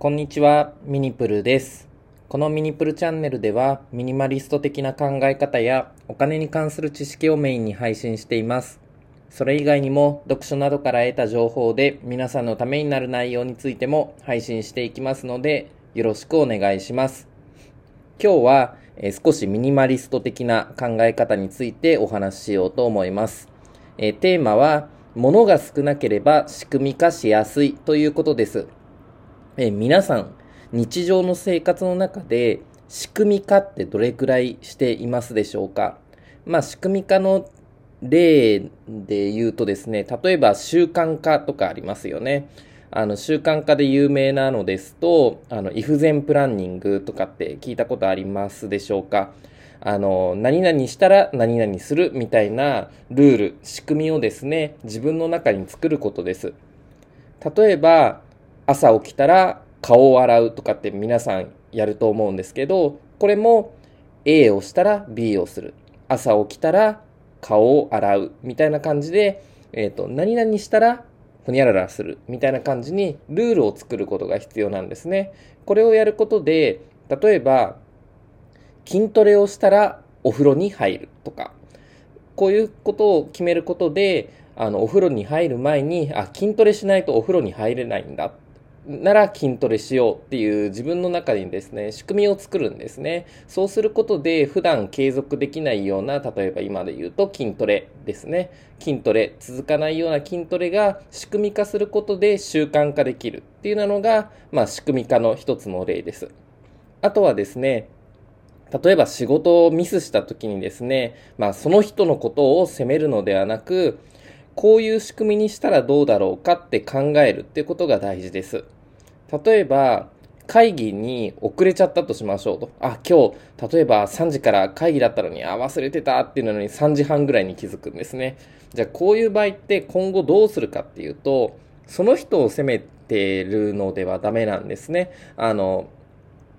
こんにちは、ミニプルです。このミニプルチャンネルでは、ミニマリスト的な考え方やお金に関する知識をメインに配信しています。それ以外にも、読書などから得た情報で皆さんのためになる内容についても配信していきますので、よろしくお願いします。今日は、え少しミニマリスト的な考え方についてお話ししようと思います。えテーマは、物が少なければ仕組み化しやすいということです。え皆さん、日常の生活の中で仕組み化ってどれくらいしていますでしょうか？まあ、仕組み化の例で言うとですね、例えば習慣化とかありますよね。あの、習慣化で有名なのですと、あの、イフゼンプランニングとかって聞いたことありますでしょうか？あの、何々したら何々するみたいなルール、仕組みをですね、自分の中に作ることです。例えば、朝起きたら顔を洗うとかって皆さんやると思うんですけど、これも A をしたら B をする。朝起きたら顔を洗うみたいな感じで、えっ、と、何々したらほにゃららするみたいな感じにルールを作ることが必要なんですね。これをやることで、例えば、筋トレをしたらお風呂に入るとか、こういうことを決めることで、あの、お風呂に入る前に、あ、筋トレしないとお風呂に入れないんだ。なら筋トレしようっていう自分の中にですね、仕組みを作るんですね。そうすることで普段継続できないような、例えば今で言うと筋トレですね。筋トレ、続かないような筋トレが仕組み化することで習慣化できるっていうのが、まあ仕組み化の一つの例です。あとはですね、例えば仕事をミスした時にですね、まあその人のことを責めるのではなく、こういう仕組みにしたらどうだろうかって考えるってことが大事です。例えば、会議に遅れちゃったとしましょうと。あ、今日、例えば3時から会議だったのに、あ、忘れてたっていうのに3時半ぐらいに気づくんですね。じゃあこういう場合って今後どうするかっていうと、その人を責めてるのではダメなんですね。あの、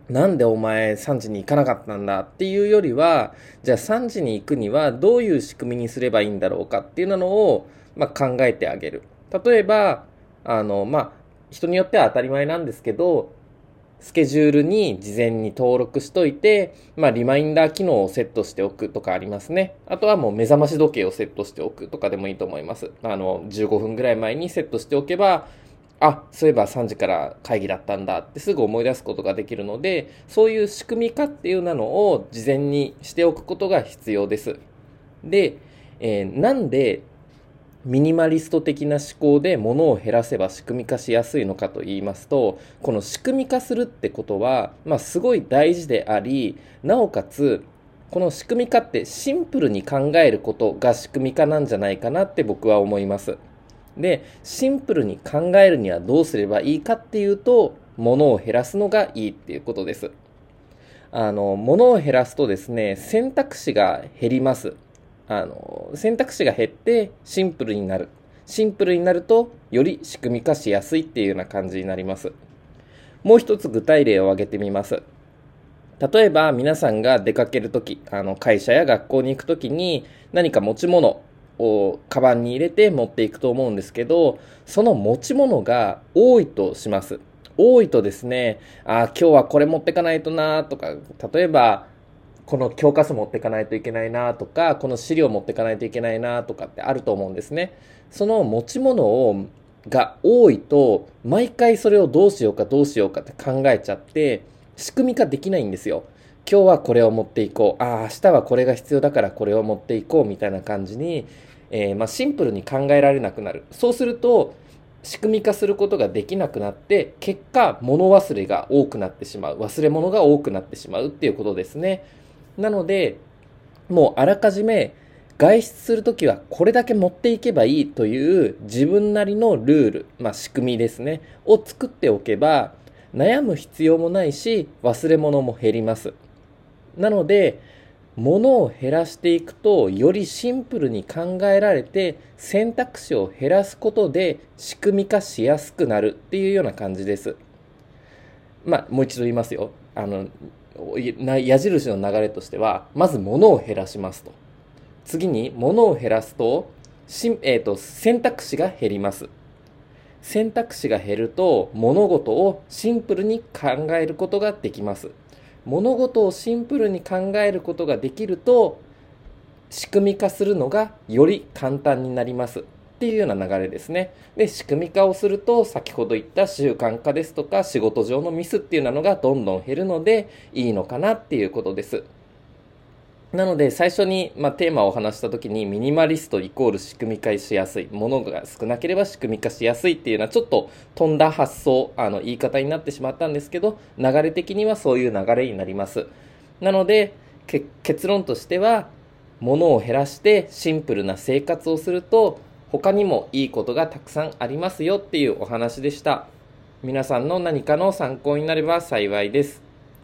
なんでお前3時に行かなかったんだっていうよりは、じゃあ3時に行くにはどういう仕組みにすればいいんだろうかっていうのを、まあ、考えてあげる。例えば、あの、まあ、人によっては当たり前なんですけど、スケジュールに事前に登録しといて、まあ、リマインダー機能をセットしておくとかありますね。あとはもう目覚まし時計をセットしておくとかでもいいと思います。あの、15分ぐらい前にセットしておけば、あ、そういえば3時から会議だったんだってすぐ思い出すことができるので、そういう仕組み化っていうなのを事前にしておくことが必要です。で、えーなんでミニマリスト的な思考で物を減らせば仕組み化しやすいのかと言いますと、この仕組み化するってことは、まあすごい大事であり、なおかつ、この仕組み化ってシンプルに考えることが仕組み化なんじゃないかなって僕は思います。で、シンプルに考えるにはどうすればいいかっていうと、物を減らすのがいいっていうことです。あの、物を減らすとですね、選択肢が減ります。あの、選択肢が減ってシンプルになる。シンプルになると、より仕組み化しやすいっていうような感じになります。もう一つ具体例を挙げてみます。例えば皆さんが出かけるとき、あの会社や学校に行くときに何か持ち物をカバンに入れて持っていくと思うんですけど、その持ち物が多いとします。多いとですね、あ今日はこれ持ってかないとなとか、例えばこの教科書持ってかないといけないなとか、この資料持ってかないといけないなとかってあると思うんですね。その持ち物をが多いと、毎回それをどうしようかどうしようかって考えちゃって、仕組み化できないんですよ。今日はこれを持っていこう。ああ、明日はこれが必要だからこれを持っていこうみたいな感じに、えーまあ、シンプルに考えられなくなる。そうすると、仕組み化することができなくなって、結果、物忘れが多くなってしまう。忘れ物が多くなってしまうっていうことですね。なので、もうあらかじめ外出するときはこれだけ持っていけばいいという自分なりのルール、まあ仕組みですね、を作っておけば悩む必要もないし忘れ物も減ります。なので、物を減らしていくとよりシンプルに考えられて選択肢を減らすことで仕組み化しやすくなるっていうような感じです。まあ、もう一度言いますよ。あの、矢印の流れとしては、まず物を減らしますと。次に物を減らすと、しえー、と選択肢が減ります。選択肢が減ると物事をシンプルに考えることができます物事をシンプルに考えることができると仕組み化するのがより簡単になりますっていうような流れですね。で、仕組み化をすると、先ほど言った習慣化ですとか、仕事上のミスっていうのがどんどん減るので、いいのかなっていうことです。なので、最初に、まあ、テーマをお話した時に、ミニマリストイコール仕組み化しやすい。ものが少なければ仕組み化しやすいっていうのは、ちょっと飛んだ発想、あの、言い方になってしまったんですけど、流れ的にはそういう流れになります。なので、結論としては、物を減らしてシンプルな生活をすると、他にもいいことがたくさんありますよっていうお話でした。皆さんの何かの参考になれば幸いです。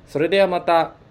それではまた。